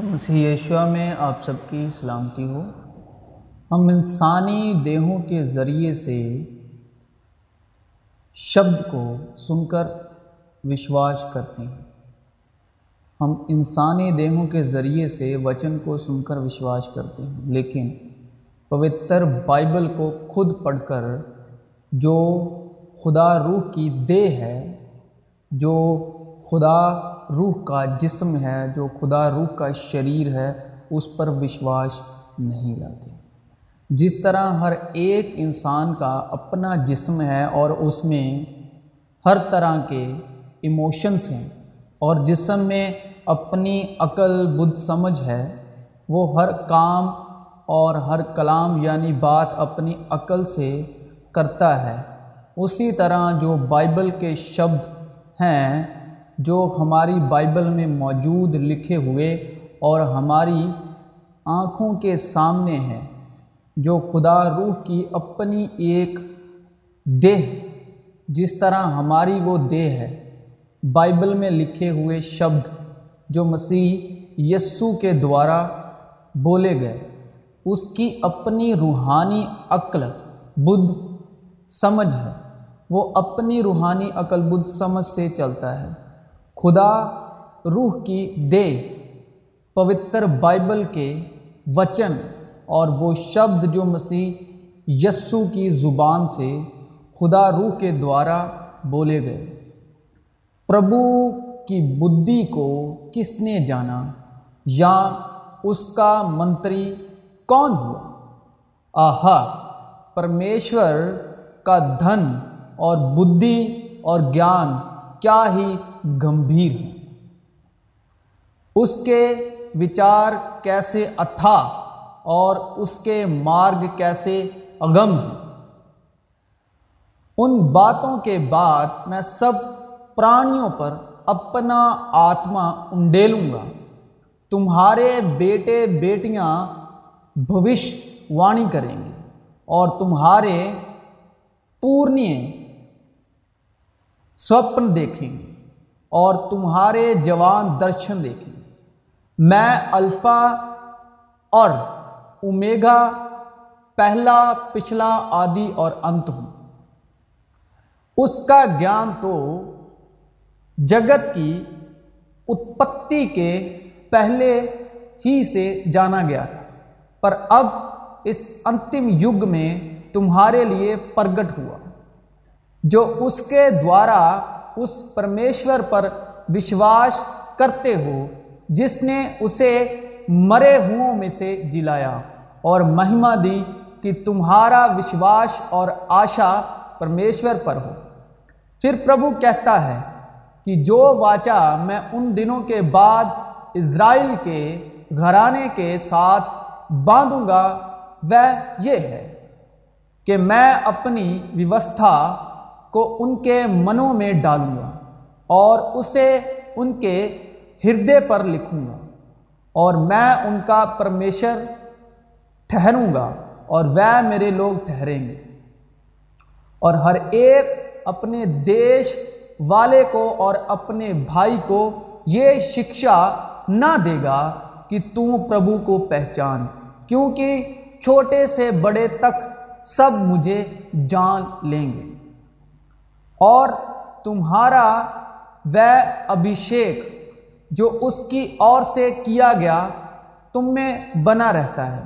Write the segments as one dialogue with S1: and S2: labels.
S1: تو مسیح یشوا میں آپ سب کی سلامتی ہو۔ ہم انسانی دیہوں کے ذریعے سے شبد کو سن کر وشواس کرتے ہیں۔ ہم انسانی دیہوں کے ذریعے سے وچن کو سن کر وشواس کرتے ہیں۔ لیکن پوتر بائبل کو خود پڑھ کر جو خدا روح کی دے ہے، جو خدا روح کا جسم ہے، جو خدا روح کا شریر ہے، اس پر وشواس نہیں لاتے۔ جس طرح ہر ایک انسان کا اپنا جسم ہے اور اس میں ہر طرح کے ایموشنس ہیں، اور جسم میں اپنی عقل، بدھ سمجھ ہے، وہ ہر کام اور ہر کلام یعنی بات اپنی عقل سے کرتا ہے۔ اسی طرح جو بائبل کے شبد ہیں جو ہماری بائبل میں موجود لکھے ہوئے اور ہماری آنکھوں کے سامنے ہیں جو خدا روح کی اپنی ایک دیہ، جس طرح ہماری وہ دیہ ہے۔ بائبل میں لکھے ہوئے شبد جو مسیح یسو کے دوارا بولے گئے، اس کی اپنی روحانی عقل، بدھ، سمجھ ہے۔ وہ اپنی روحانی عقل، بدھ، سمجھ سے چلتا ہے۔ خدا روح کی دے پوتر بائبل کے وچن اور وہ شبد جو مسیح یسو کی زبان سے خدا روح کے دوارا بولے گئے۔ پربھو کی بدھی کو کس نے جانا؟ یا اس کا منتری کون ہوا؟ آہا، پرمیشور کا دھن اور بدھی اور گیان کیا ہی گمبھیر۔ ہے اس کے وچار کیسے اتھا اور اس کے مارگ کیسے اگم۔ ہیں ان باتوں کے بعد میں سب پرانیوں پر اپنا آتما انڈیلوں گا۔ تمہارے بیٹے بیٹیاں بھوش وانی کریں گے اور تمہارے پورنیہ سوپن دیکھیں گے اور تمہارے جوان درشن دیکھیں۔ میں الفا اور اومیگا، پہلا، پچھلا آدی اور انت ہوں۔ اس کا گیان تو جگت کی اتپتی کے پہلے ہی سے جانا گیا تھا، پر اب اس انتم یگ میں تمہارے لیے پرگٹ ہوا، جو اس کے دوارا اس پرمیشور پر وشواس کرتے ہو جس نے اسے مرے ہوں میں سے جلایا اور مہما دی کہ تمہارا وشواس اور آشا پرمیشور پر ہو۔ پھر پربھو کہتا ہے کہ جو واچا میں ان دنوں کے بعد اسرائیل کے گھرانے کے ساتھ باندھوں گا، وہ یہ ہے کہ میں اپنی ویوستھا کو ان کے منوں میں ڈالوں گا اور اسے ان کے ہردے پر لکھوں گا اور میں ان کا پرمیشر ٹھہروں گا اور وہ میرے لوگ ٹھہریں گے اور ہر ایک اپنے دیش والے کو اور اپنے بھائی کو یہ شکشا نہ دے گا کہ تم پربھو کو پہچان، کیونکہ چھوٹے سے بڑے تک سب مجھے جان لیں گے۔ اور تمہارا وہ ابھیشیک جو اس کی اور سے کیا گیا، تم میں بنا رہتا ہے۔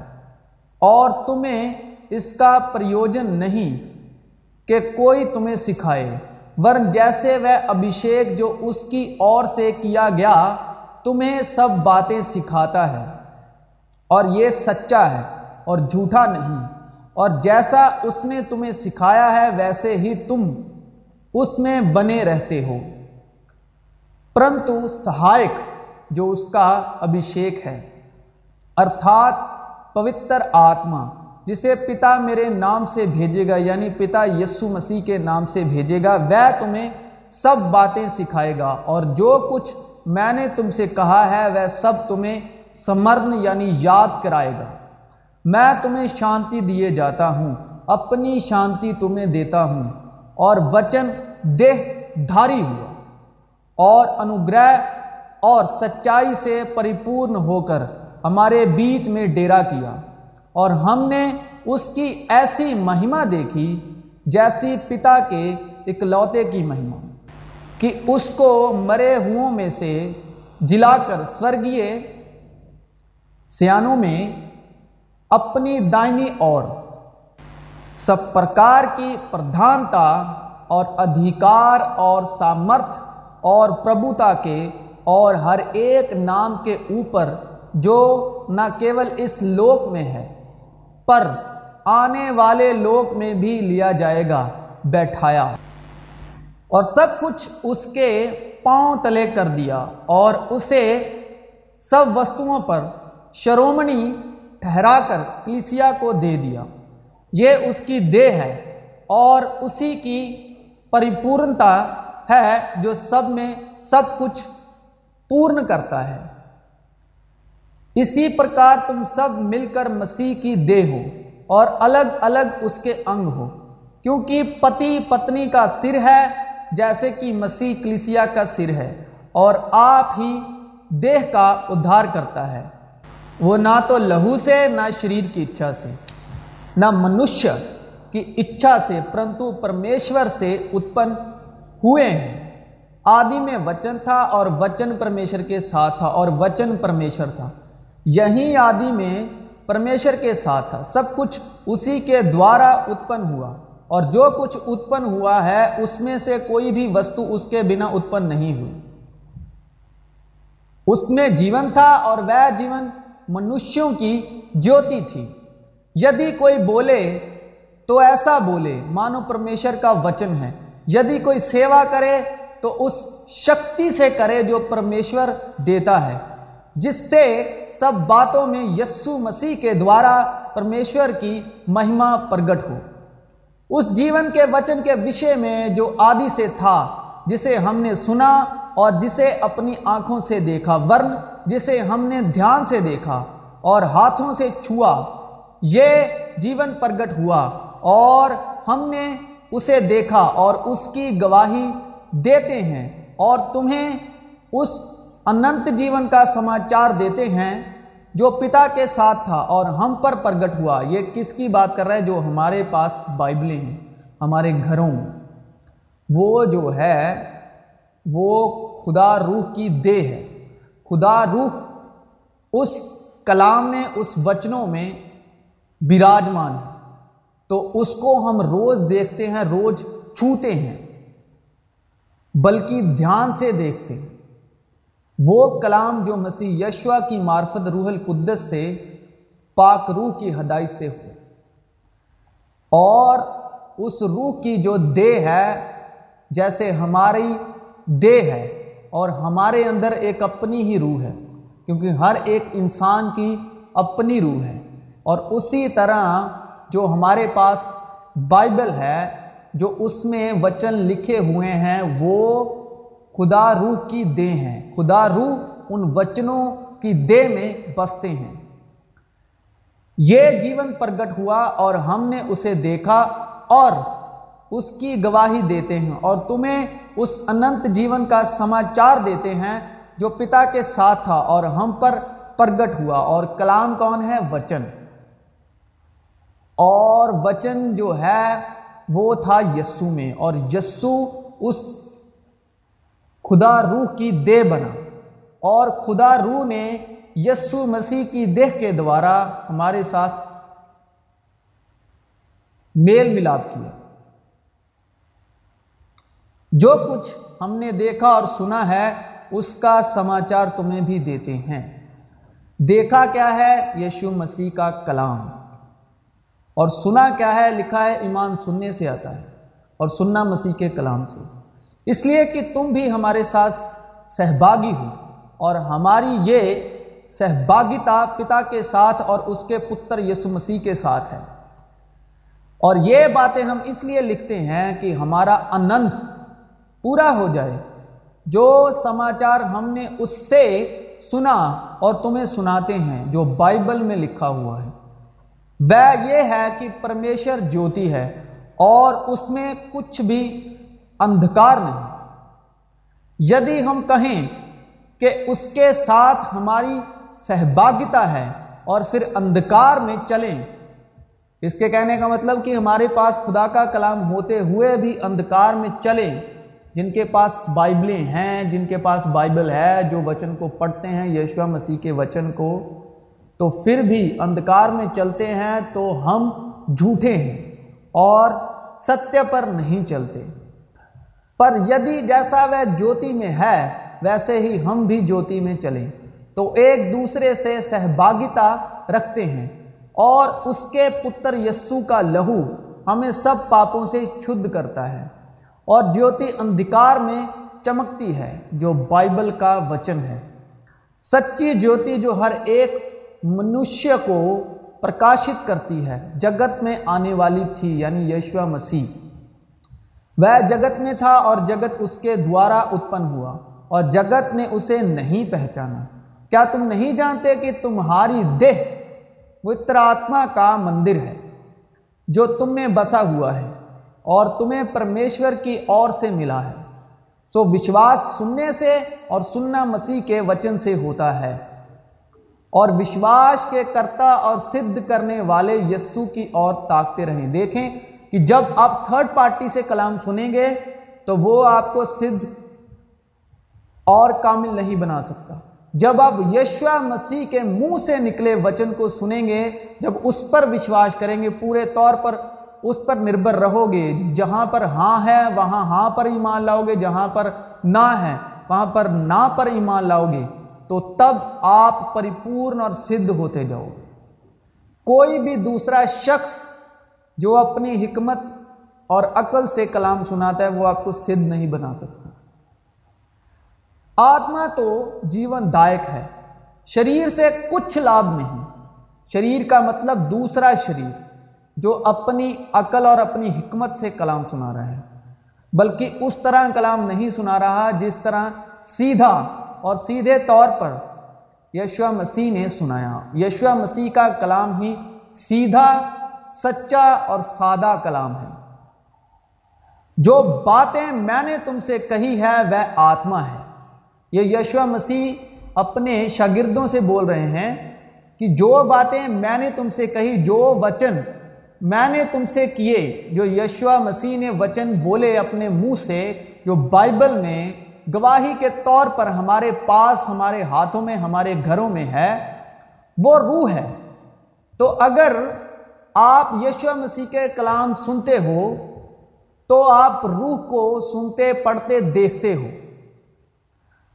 S1: اور تمہیں اس کا پریوجن نہیں کہ کوئی تمہیں سکھائے ورن جیسے وہ ابھیشیک جو اس کی اور سے کیا گیا، تمہیں سب باتیں سکھاتا ہے۔ اور یہ سچا ہے اور جھوٹا نہیں۔ اور جیسا اس نے تمہیں سکھایا ہے، ویسے ہی تم اس میں بنے رہتے ہو پرنتو سہایک جو اس کا ابھیشیک ہے۔ ارتھات، پوتر آتما، جسے پتا میرے نام سے بھیجے گا یعنی پتا یسو مسیح کے نام سے بھیجے گا، وہ تمہیں سب باتیں سکھائے گا۔ اور جو کچھ میں نے تم سے کہا ہے، وہ سب تمہیں سمرن یعنی یاد کرائے گا۔ میں تمہیں شانتی دیے جاتا ہوں، اپنی شانتی تمہیں دیتا ہوں۔ اور وچن دیہ دھاری ہوا اور انوگرہ اور سچائی سے پریپورن ہو کر ہمارے بیچ میں ڈیرا کیا اور ہم نے اس کی ایسی مہما دیکھی جیسی پتا کے اکلوتے کی مہما کہ اس کو مرے ہوں میں سے جلا کر سورگیے سیانوں میں اپنی دائنی اور سب پرکار کی پردھانتا اور ادھیکار اور سامرتھ اور پربھوتا کے اور ہر ایک نام کے اوپر جو نہ کیول اس لوک میں ہے، پر آنے والے لوک میں بھی لیا جائے گا، بیٹھایا۔ اور سب کچھ اس کے پاؤں تلے کر دیا اور اسے سب وستوؤں پر شرومنی ٹھہرا کر کلیسیا کو دے دیا۔ یہ اس کی دے ہے اور اسی کی پریپورنتا ہے جو سب میں سب کچھ پورن کرتا ہے۔ اسی پرکار تم سب مل کر مسیح کی دے ہو اور الگ الگ اس کے انگ ہو، کیونکہ پتی پتنی کا سر ہے جیسے کہ مسیح کلیسیا کا سر ہے اور آپ ہی دیہ کا ادھار کرتا ہے۔ وہ نہ تو لہو سے، نہ شریر کی اچھا سے۔ نہ منشیہ کی اچھا سے، پرنتو پرمیشور سے اتپن ہوئے ہیں۔ آدی میں وچن تھا اور وچن پرمیشر کے ساتھ تھا اور وچن پرمیشر تھا۔ یہی آدی میں پرمیشر کے ساتھ تھا۔ سب کچھ اسی کے دوارا اتپن ہوا۔ اور جو کچھ اتپن ہوا ہے، اس میں سے کوئی بھی وستو اس کے بنا اتپن نہیں ہوئی۔ اس میں جیون تھا اور وہ جیون منشیوں کی جیوتی تھی۔ یدی کوئی بولے تو ایسا بولے، مانو پرمیشر کا وچن ہے۔ یدی کوئی سیوا کرے تو اس شکتی سے کرے جو پرمیشور دیتا ہے۔ جس سے سب باتوں میں یسو مسیح کے دوارا پرمیشور کی مہما پرگٹ ہو۔ اس جیون کے وچن کے وشے میں جو آدی سے تھا، جسے ہم نے سنا اور جسے اپنی آنکھوں سے دیکھا ورن جسے ہم نے دھیان سے دیکھا اور ہاتھوں سے چھوا۔ یہ جیون پرگٹ ہوا اور ہم نے اسے دیکھا اور اس کی گواہی دیتے ہیں اور تمہیں اس انت جیون کا سماچار دیتے ہیں جو پتا کے ساتھ تھا اور ہم پر پرگٹ ہوا۔ یہ کس کی بات کر رہا ہے جو ہمارے پاس بائبلیں ہیں، ہمارے گھروں وہ جو ہے، وہ خدا روح کی دے ہے۔ خدا روح اس کلام میں، اس وچنوں میں براجمان۔ ہے تو اس کو ہم روز دیکھتے ہیں، روز چھوتے ہیں۔ بلکہ دھیان سے دیکھتے۔ ہیں وہ کلام جو مسیح یشوا کی معرفت روح القدس سے پاک روح کی ہدایت سے ہو۔ اور اس روح کی جو دے ہے، جیسے ہماری دے ہے، اور ہمارے اندر ایک اپنی ہی روح ہے۔ کیونکہ ہر ایک انسان کی اپنی روح ہے۔ اور اسی طرح جو ہمارے پاس بائبل ہے، جو اس میں وچن لکھے ہوئے ہیں، وہ خدا روح کی دے ہیں۔ خدا روح ان وچنوں کی دے میں بستے ہیں۔ یہ جیون پرگٹ ہوا اور ہم نے اسے دیکھا اور اس کی گواہی دیتے ہیں اور تمہیں اس انت جیون کا سماچار دیتے ہیں جو پتا کے ساتھ تھا اور ہم پر پرگٹ ہوا۔ اور کلام کون ہے؟ وچن۔ اور وچن جو ہے وہ تھا یسو میں، اور یسو اس خدا روح کی دہ بنا۔ اور خدا روح نے یسو مسیح کی دہ کے دوارا ہمارے ساتھ میل ملاپ کیا۔ جو کچھ ہم نے دیکھا اور سنا ہے، اس کا سماچار تمہیں بھی دیتے ہیں۔ دیکھا کیا ہے؟ یشو مسیح کا کلام۔ اور سنا کیا ہے؟ لکھا ہے، ایمان سننے سے آتا ہے اور سننا مسیح کے کلام سے۔ اس لیے کہ تم بھی ہمارے ساتھ سہباگی ہو اور ہماری یہ سہباگیتا پتا کے ساتھ اور اس کے پتر یسو مسیح کے ساتھ ہے۔ اور یہ باتیں ہم اس لیے لکھتے ہیں کہ ہمارا آنند پورا ہو جائے۔ جو سماچار ہم نے اس سے سنا اور تمہیں سناتے ہیں، جو بائبل میں لکھا ہوا ہے۔ وہ یہ ہے کہ پرمیشر جوتی ہے اور اس میں کچھ بھی اندھکار نہیں۔ یدی ہم کہیں کہ اس کے ساتھ ہماری سہباگتا ہے اور پھر اندھکار میں چلیں۔ اس کے کہنے کا مطلب کہ ہمارے پاس خدا کا کلام ہوتے ہوئے بھی اندھکار میں چلیں۔ جن کے پاس بائبلیں ہیں، جن کے پاس بائبل ہے، جو وچن کو پڑھتے ہیں یشوا مسیح کے وچن کو تو پھر بھی اندھکار میں چلتے ہیں تو ہم جھوٹے ہیں اور ستیہ پر نہیں چلتے۔ پر یدی جیسا وہ جوتی میں ہے، ویسے ہی ہم بھی جوتی میں چلیں۔ تو ایک دوسرے سے سہباگیتا رکھتے ہیں اور اس کے پتر یسو کا لہو ہمیں سب پاپوں سے چھد کرتا ہے۔ اور جیوتی اندھکار میں چمکتی ہے، جو بائبل کا وچن ہے۔ سچی جیوتی جو ہر ایک منشیہ کو پرکاشت کرتی ہے، جگت میں آنے والی تھی یعنی یشوا مسیح۔ وہ جگت میں تھا اور جگت اس کے دوارا اتپن ہوا اور جگت نے اسے نہیں پہچانا۔ کیا تم نہیں جانتے کہ تمہاری دہ وتراتما کا مندر ہے، جو تم میں بسا ہوا ہے اور تمہیں پرمیشور کی اور سے ملا ہے؟ سو وشواس سننے سے اور سننا مسیح کے وچن سے ہوتا ہے۔ اور وشواس کے کرتا اور سدھ کرنے والے یسو کی اور طاقتے رہیں۔ دیکھیں کہ جب آپ تھرڈ پارٹی سے کلام سنیں گے تو وہ آپ کو سدھ اور کامل نہیں بنا سکتا۔ جب آپ یشوا مسیح کے منہ سے نکلے وچن کو سنیں گے، جب اس پر وشواس کریں گے، پورے طور پر اس پر نربر رہو گے۔ جہاں پر ہاں ہے، وہاں ہاں پر ایمان لاؤ گے، جہاں پر نہ ہے، وہاں پر نہ پر ایمان لاؤ گے۔ تو تب آپ پریپورن اور سدھ ہوتے جاؤ۔ گے کوئی بھی دوسرا شخص جو اپنی حکمت اور عقل سے کلام سناتا ہے، وہ آپ کو سدھ نہیں بنا سکتا۔ آتما تو جیون دائک ہے۔ شریر سے کچھ لابھ نہیں۔ شریر کا مطلب دوسرا شریر جو اپنی عقل اور اپنی حکمت سے کلام سنا رہا ہے۔ بلکہ اس طرح کلام نہیں سنا رہا جس طرح سیدھا اور سیدھے طور پر یشوا مسیح نے سنایا۔ یشوا مسیح کا کلام ہی سیدھا، سچا اور سادہ کلام ہے۔ جو باتیں میں نے تم سے کہی ہے، وہ آتما ہے۔ یہ یشوا مسیح اپنے شاگردوں سے بول رہے ہیں کہ جو باتیں میں نے تم سے کہی، جو وچن میں نے تم سے کیے، جو یشوا مسیح نے وچن بولے اپنے منہ سے، جو بائبل میں گواہی کے طور پر ہمارے پاس، ہمارے ہاتھوں میں، ہمارے گھروں میں ہے، وہ روح ہے۔ تو اگر آپ یشوا مسیح کے کلام سنتے ہو، تو آپ روح کو سنتے، پڑھتے، دیکھتے ہو۔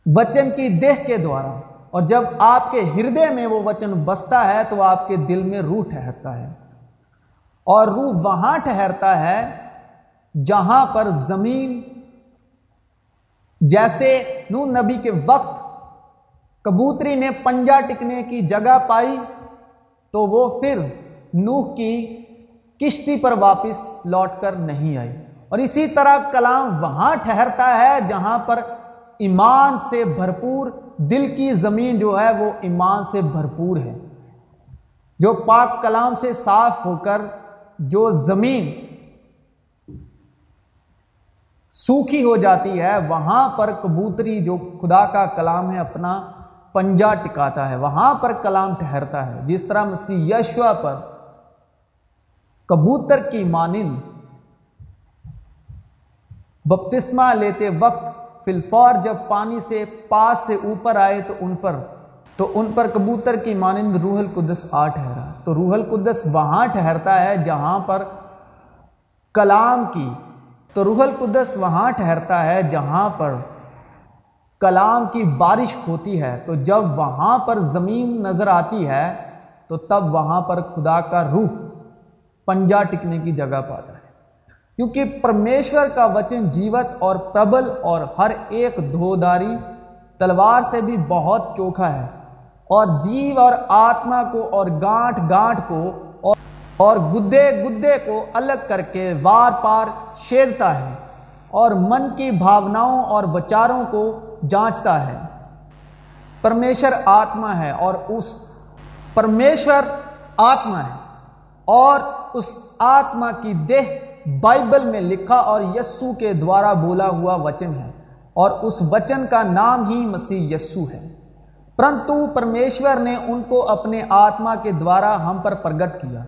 S1: وچن کی دیکھ کے دوارا۔ اور جب آپ کے ہردے میں وہ وچن بستا ہے، تو آپ کے دل میں روح ٹھہرتا ہے۔ اور روح وہاں ٹھہرتا ہے، جہاں پر زمین جیسے نو نبی کے وقت کبوتری نے پنجا ٹکنے کی جگہ پائی، تو وہ پھر نوح کی کشتی پر واپس لوٹ کر نہیں آئی۔ اور اسی طرح کلام وہاں ٹھہرتا ہے جہاں پر ایمان سے بھرپور دل کی زمین جو ہے وہ ایمان سے بھرپور ہے۔ جو پاک کلام سے صاف ہو کر جو زمین سوکھی ہو جاتی ہے، وہاں پر کبوتری جو خدا کا کلام ہے، اپنا پنجا ٹکاتا ہے۔ وہاں پر کلام ٹھہرتا ہے۔ جس طرح مسیح یشوا پر کبوتر کی مانند بپتسمہ لیتے وقت فلفور جب پانی سے پاس سے اوپر آئے تو ان پر، تو ان پر کبوتر کی مانند روح القدس آ ٹھہرا۔ تو روح القدس وہاں ٹھہرتا ہے، جہاں پر کلام کی تو روح القدس وہاں ٹھہرتا ہے جہاں پر کلام کی بارش ہوتی ہے۔ تو جب وہاں پر زمین نظر آتی ہے، تو تب وہاں پر خدا کا روح پنجا ٹکنے کی جگہ پاتا ہے کیونکہ پرمیشور کا وچن جیوت اور پربل اور ہر ایک دھوداری تلوار سے بھی بہت چوکھا ہے۔ اور جیو اور آتما کو اور گانٹ گانٹ کو اور اور گدے گدے کو الگ کر کے وار پار شیرتا ہے اور من کی بھاوناؤں اور بچاروں کو جانچتا ہے۔ پرمیشور آتما ہے اور اس پرمیشور آتما ہے اور اس آتما کی دیہ بائبل میں لکھا اور یسو کے دوارا بولا ہوا وچن ہے اور اس وچن کا نام ہی مسیح یسو ہے۔ پرنتو پرمیشور نے ان کو اپنے آتما کے دوارا ہم پر پرگٹ کیا۔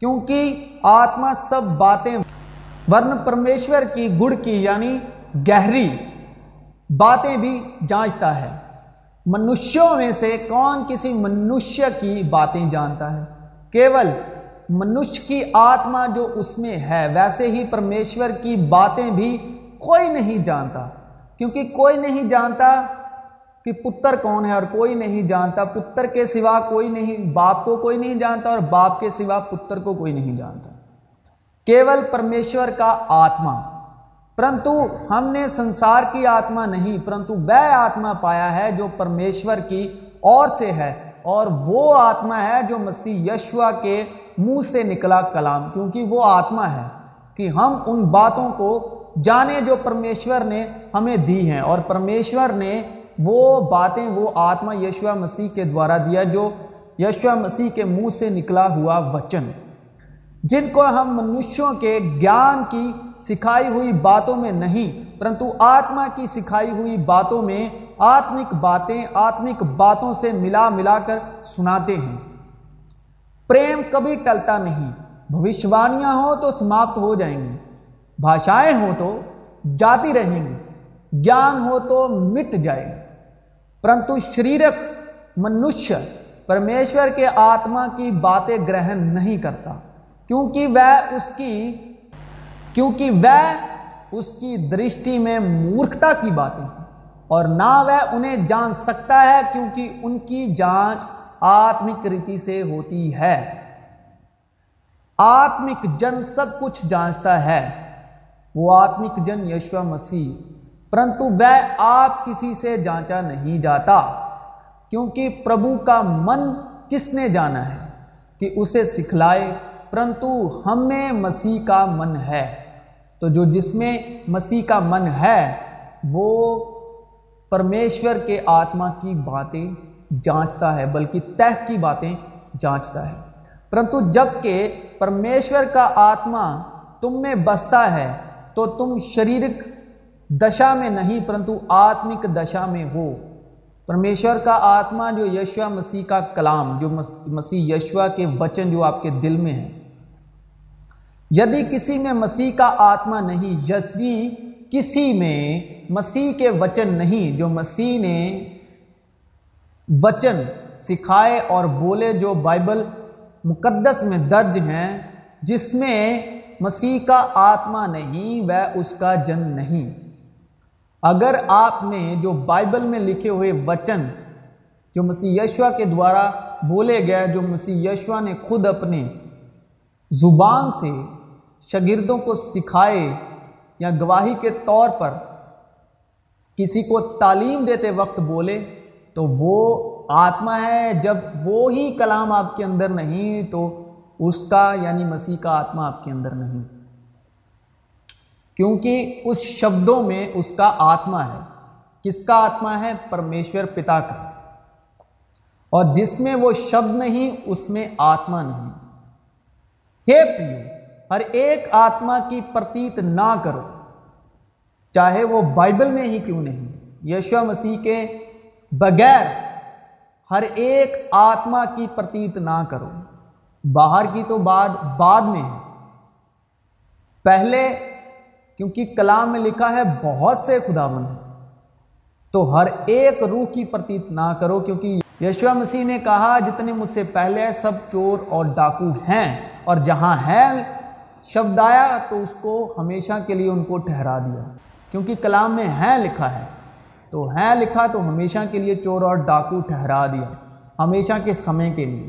S1: کیونکہ آتما سب باتیں ورن پرمیشور کی، گڑ کی یعنی گہری باتیں بھی جانچتا ہے۔ منشوں میں سے کون کسی منشیہ کی باتیں جانتا ہے؟ کیول منش کی آتما جو اس میں ہے، ویسے ہی پرمیشور کی باتیں بھی کوئی نہیں جانتا۔ کیونکہ کوئی نہیں جانتا کہ پتر کون ہے اور کوئی نہیں جانتا، پتر کے سوا کوئی نہیں، باپ کو کوئی نہیں جانتا اور باپ کے سوا پتر کو کوئی نہیں جانتا۔ کیول پرمیشور کا آتما۔ پرنتو ہم نے سنسار کی آتما نہیں، پرنتو وہ آتما پایا ہے جو پرمیشور کی اور سے ہے اور وہ آتما ہے جو مسیح یشوا کے منہ سے نکلا کلام، کیونکہ وہ آتما ہے کہ ہم ان باتوں کو جانے جو پرمیشور نے ہمیں دی ہیں اور پرمیشور نے وہ باتیں وہ آتما یشوا مسیح کے دوارا دیا جو یشوا مسیح کے منہ سے نکلا ہوا وچن۔ جن کو ہم منشوں کے گیان کی سکھائی ہوئی باتوں میں نہیں، پرنتو آتما کی سکھائی ہوئی باتوں میں آتمک باتیں آتمک باتوں سے ملا ملا کر سناتے ہیں۔ پریم کبھی ٹلتا نہیں، بھوشوانیاں ہوں تو سماپت ہو جائیں گی۔ بھاشائیں ہوں تو جاتی رہیں گی، گیان ہو تو مٹ جائے گی۔ پرنتو شریرک منشیہ پرمیشور کے آتما کی باتیں گرہن نہیں کرتا، کیونکہ وہ اس کی، کیونکہ وہ اس کی درشٹی میں مورکھتا کی باتیں ہیں۔ اور نہ وہ انہیں جان سکتا ہے کیونکہ ان کی جانچ آتمک ریتی سے ہوتی ہے۔ آتمک جن سب کچھ جانچتا ہے۔ وہ آتمک جن یشو مسیح پرنتو وہ آپ کسی سے جانچا نہیں جاتا، کیونکہ پربھو کا من کس نے جانا ہے کہ اسے سکھلائے؟ پرنتو، ہم میں مسیح کا من ہے۔ تو جو جس میں مسیح کا من ہے، وہ پرمیشور کے آتما کی باتیں جانچتا ہے، بلکہ تہ کی باتیں جانچتا ہے۔ پرنتو، جبکہ پرمیشور کا آتما تم میں بستا ہے، تو تم شریرک دشا میں نہیں، پرنتو آتمک دشا میں ہو۔ پرمیشور کا آتما جو یشوا مسیح کا کلام، جو مسیح یشوا کے وچن جو آپ کے دل میں ہے یدی کسی میں مسیح کا آتما نہیں، یدی کسی میں مسیح کے وچن نہیں، جو مسیح نے وچن سکھائے اور بولے، جو بائبل مقدس میں درج ہیں، جس میں مسیح کا آتما نہیں، وہ اس کا جن نہیں۔ اگر آپ نے جو بائبل میں لکھے ہوئے وچن جو مسیح یشوا کے دوارا بولے گئے، جو مسیح یشوا نے خود اپنے زبان سے شاگردوں کو سکھائے یا گواہی کے طور پر کسی کو تعلیم دیتے وقت بولے، تو وہ آتما ہے۔ جب وہ ہی کلام آپ کے اندر نہیں، تو اس کا یعنی مسیح کا آتما آپ کے اندر نہیں۔ کیونکہ اس شبدوں میں اس کا آتما ہے۔ کس کا آتما ہے؟ پرمیشور پتا کا۔ اور جس میں وہ شبد نہیں، اس میں آتما نہیں۔ ہے پریو، ہر ایک آتما کی پرتیت نہ کرو۔ چاہے وہ بائبل میں ہی کیوں نہیں؟ یشو مسیح کے بغیر ہر ایک آتما کی پرتیت نہ کرو۔ باہر کی تو بعد بعد میں ہے۔ پہلے کیونکہ کلام میں لکھا ہے بہت سے خدا ہیں۔ تو ہر ایک روح کی پرتیت نہ کرو کیونکہ یشوا مسیح نے کہا جتنے مجھ سے پہلے سب چور اور ڈاکو ہیں اور جہاں ہے شبد آیا تو اس کو ہمیشہ کے لیے ان کو ٹھہرا دیا۔ کیونکہ کلام میں ہے لکھا ہے، تو ہے لکھا تو ہمیشہ کے لیے چور اور ڈاکو ٹھہرا دیا، ہمیشہ کے سمے کے لیے۔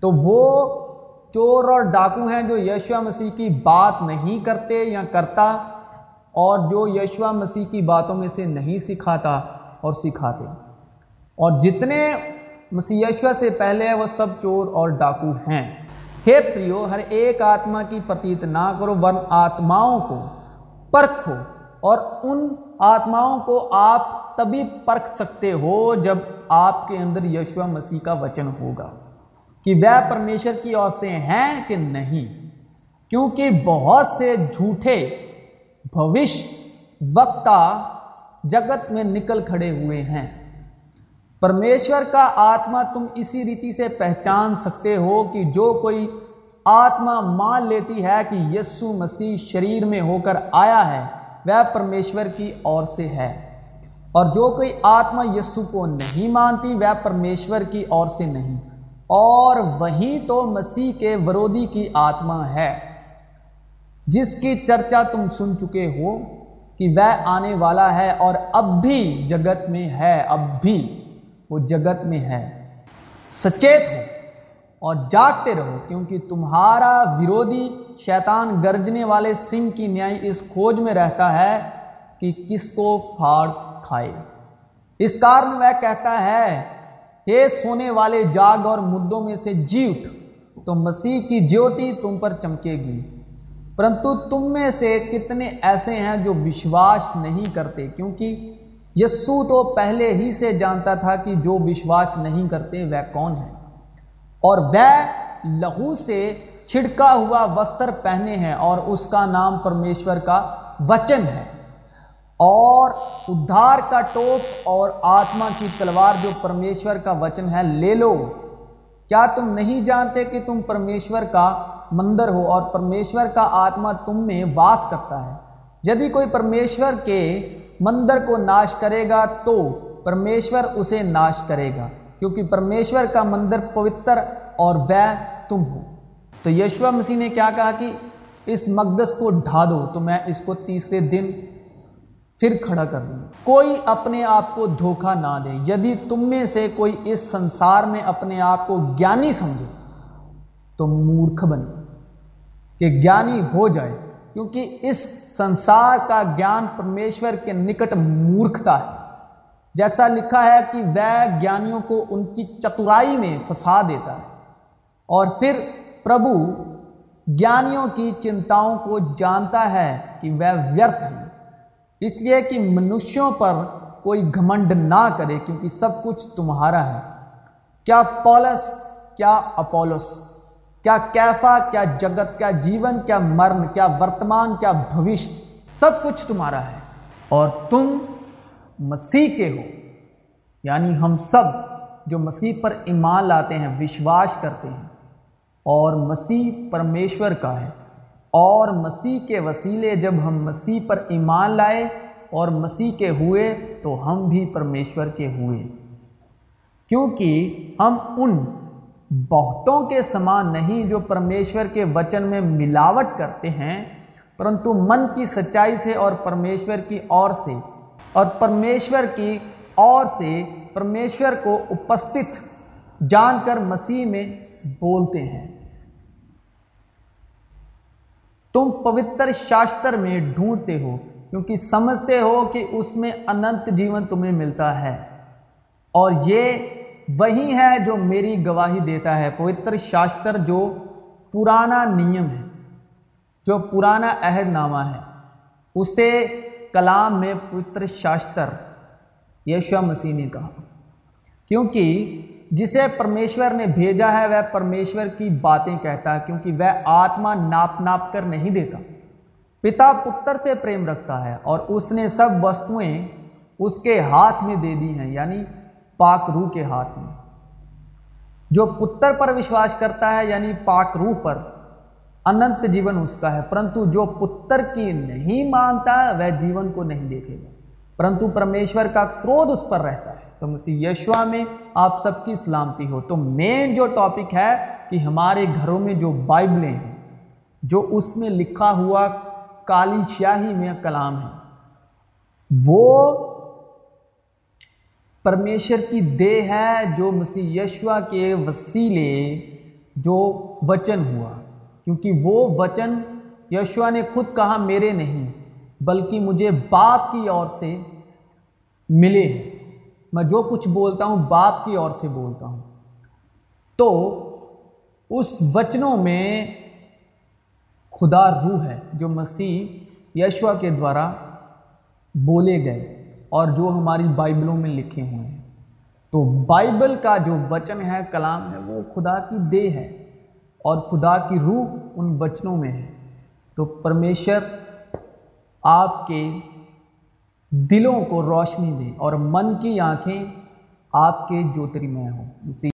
S1: تو وہ چور اور ڈاکو ہیں جو یشوا مسیح کی بات نہیں کرتے یا کرتا اور جو یشوا مسیح کی باتوں میں سے نہیں سکھاتا اور سکھاتے۔ اور جتنے مسیح یشوا سے پہلے وہ سب چور اور ڈاکو ہیں۔ ہے پریو، ہر ایک آتما کی پتیت نہ کرو ورن آتماؤں کو پرکھو۔ اور ان آتماؤں کو آپ تبھی پرکھ سکتے ہو جب آپ کے اندر یشوا مسیح کا وچن ہوگا۔ کہ وہ پرمیشر کی اور سے ہیں کہ نہیں؟ کیونکہ بہت سے جھوٹے بھوش وقتا جگت میں نکل کھڑے ہوئے ہیں۔ پرمیشور کا آتما تم اسی ریتی سے پہچان سکتے ہو کہ جو کوئی آتما مان لیتی ہے کہ یسو مسیح شریر میں ہو کر آیا ہے، وہ پرمیشور کی اور سے ہے۔ اور جو کوئی آتما یسو کو نہیں مانتی، وہ پرمیشور کی اور سے نہیں۔ اور وہیں تو مسیح کے ورودی کی آتما ہے۔ جس کی چرچا تم سن چکے ہو کہ وہ آنے والا ہے اور اب بھی جگت میں ہے، اب بھی وہ جگت میں ہے۔ سچیت ہو اور جاگتے رہو کیونکہ تمہارا ورودی شیطان گرجنے والے سنگھ کی نیائی اس کھوج میں رہتا ہے کہ کس کو پھاڑ کھائے۔ اس کارن وہ کہتا ہے کہ سونے والے جاگ اور مردوں میں سے جی اٹھ، تو مسیح کی جیوتی تم پر چمکے گی۔ پرنتو تم میں سے کتنے ایسے ہیں جو وشواس نہیں کرتے؟ کیونکہ یسو تو پہلے ہی سے جانتا تھا کہ جو وشواس نہیں کرتے، وہ کون ہیں؟ اور وہ لہو سے چھڑکا ہوا وستر پہنے ہیں اور اس کا نام پرمیشور کا وچن ہے۔ اور ادھار کا ٹوپ اور آتما کی تلوار جو پرمیشور کا وچن ہے، لے لو۔ کیا تم نہیں جانتے کہ تم پرمیشور کا مندر ہو اور پرمیشور کا آتما تم میں واس کرتا ہے۔ یدی کوئی پرمیشور کے مندر کو ناش کرے گا تو پرمیشور اسے ناش کرے گا، کیونکہ پرمیشور کا مندر پوتر اور وہ تم ہو۔ تو یشوا مسیح نے کیا کہا کہ اس مقدس کو ڈھا دو، تو میں اس کو تیسرے دن پھر کھڑا کر دوں۔ کوئی اپنے آپ کو دھوکہ نہ دے، یدی تم میں سے کوئی اس سنسار میں اپنے آپ کو گیانی سمجھے، تو مورکھ بنے۔ کہ گیانی ہو جائے، کیونکہ اس سنسار کا گیان پرمیشور کے نکٹ مورکھتا ہے۔ جیسا لکھا ہے کہ وہ گیانیوں کو ان کی چترائی میں پھنسا دیتا ہے۔ اور پھر پربھو گیانیوں کی چنتاؤں کو جانتا ہے کہ وہ ویرتھ ہیں۔ اس لیے کہ منشیوں پر کوئی گھمنڈ نہ کرے، کیونکہ سب کچھ تمہارا ہے۔ کیا پولس، کیا اپولس کیا کیفا، کیا جگت، کیا جیون، کیا مرم کیا ورتمان، کیا بھوش سب کچھ تمہارا ہے۔ اور تم مسیح کے ہو۔ یعنی ہم سب جو مسیح پر ایمان لاتے ہیں، وشواس کرتے ہیں۔ اور مسیح پرمیشور کا ہے۔ اور مسیح کے وسیلے جب ہم مسیح پر ایمان لائے اور مسیح کے ہوئے، تو ہم بھی پرمیشور کے ہوئے۔ کیونکہ ہم ان بہتوں کے سمان نہیں جو پرمیشور کے وچن میں ملاوٹ کرتے ہیں، پرنتو من کی سچائی سے اور پرمیشور کی اور سے، اور پرمیشور کی اور سے پرمیشور کو اپستت جان کر مسیح میں بولتے ہیں۔ تم پوتر شاستر میں ڈھونڈتے ہو، کیونکہ سمجھتے ہو کہ اس میں انت جیون تمہیں ملتا ہے۔ اور یہ وہی ہے جو میری گواہی دیتا ہے، پوتر شاستر جو پرانا نیم ہے، جو پرانا عہد نامہ ہے، اسے کلام میں پوتر شاستر یشوا مسیح نے کہا۔ کیونکہ جسے پرمیشور نے بھیجا ہے، وہ پرمیشور کی باتیں کہتا ہے، کیونکہ وہ آتما ناپ ناپ کر نہیں دیتا۔ پتا پتر سے پریم رکھتا ہے اور اس نے سب وستوئیں اس کے ہاتھ میں دے دی ہیں یعنی پاک روح کے ہاتھ میں۔ جو پتر پر وشواس کرتا ہے یعنی پاک روح پر انت جیون اس کا ہے۔ پرنتو جو پتر کی نہیں مانتا، وہ جیون کو نہیں دیکھے گا۔ پرنتو پرمیشور کا کرودھ اس پر رہتا ہے۔ تو مسیح یشوا میں آپ سب کی سلامتی ہو۔ تو مین جو ٹاپک ہے کہ ہمارے گھروں میں جو بائبلیں ہیں، جو اس میں لکھا ہوا کالی شاہی میں کلام ہے، وہ پرمیشر کی دے ہے جو مسیح یشوا کے وسیلے جو وچن ہوا۔ کیونکہ وہ وچن یشوا نے خود کہا، میرے نہیں، بلکہ مجھے باپ کی اور سے ملے ہیں۔ میں جو کچھ بولتا ہوں، باپ کی اور سے بولتا ہوں۔ تو اس وچنوں میں خدا روح ہے، جو مسیح یشوا کے دوارا بولے گئے۔ اور جو ہماری بائبلوں میں لکھے ہوئے ہیں۔ تو بائبل کا جو وچن ہے، کلام ہے، وہ خدا کی دے ہے اور خدا کی روح ان وچنوں میں ہے۔ تو پرمیشر آپ کے دلوں کو روشنی دے اور من کی آنکھیں آپ کے جوتری میں ہوں۔ اسی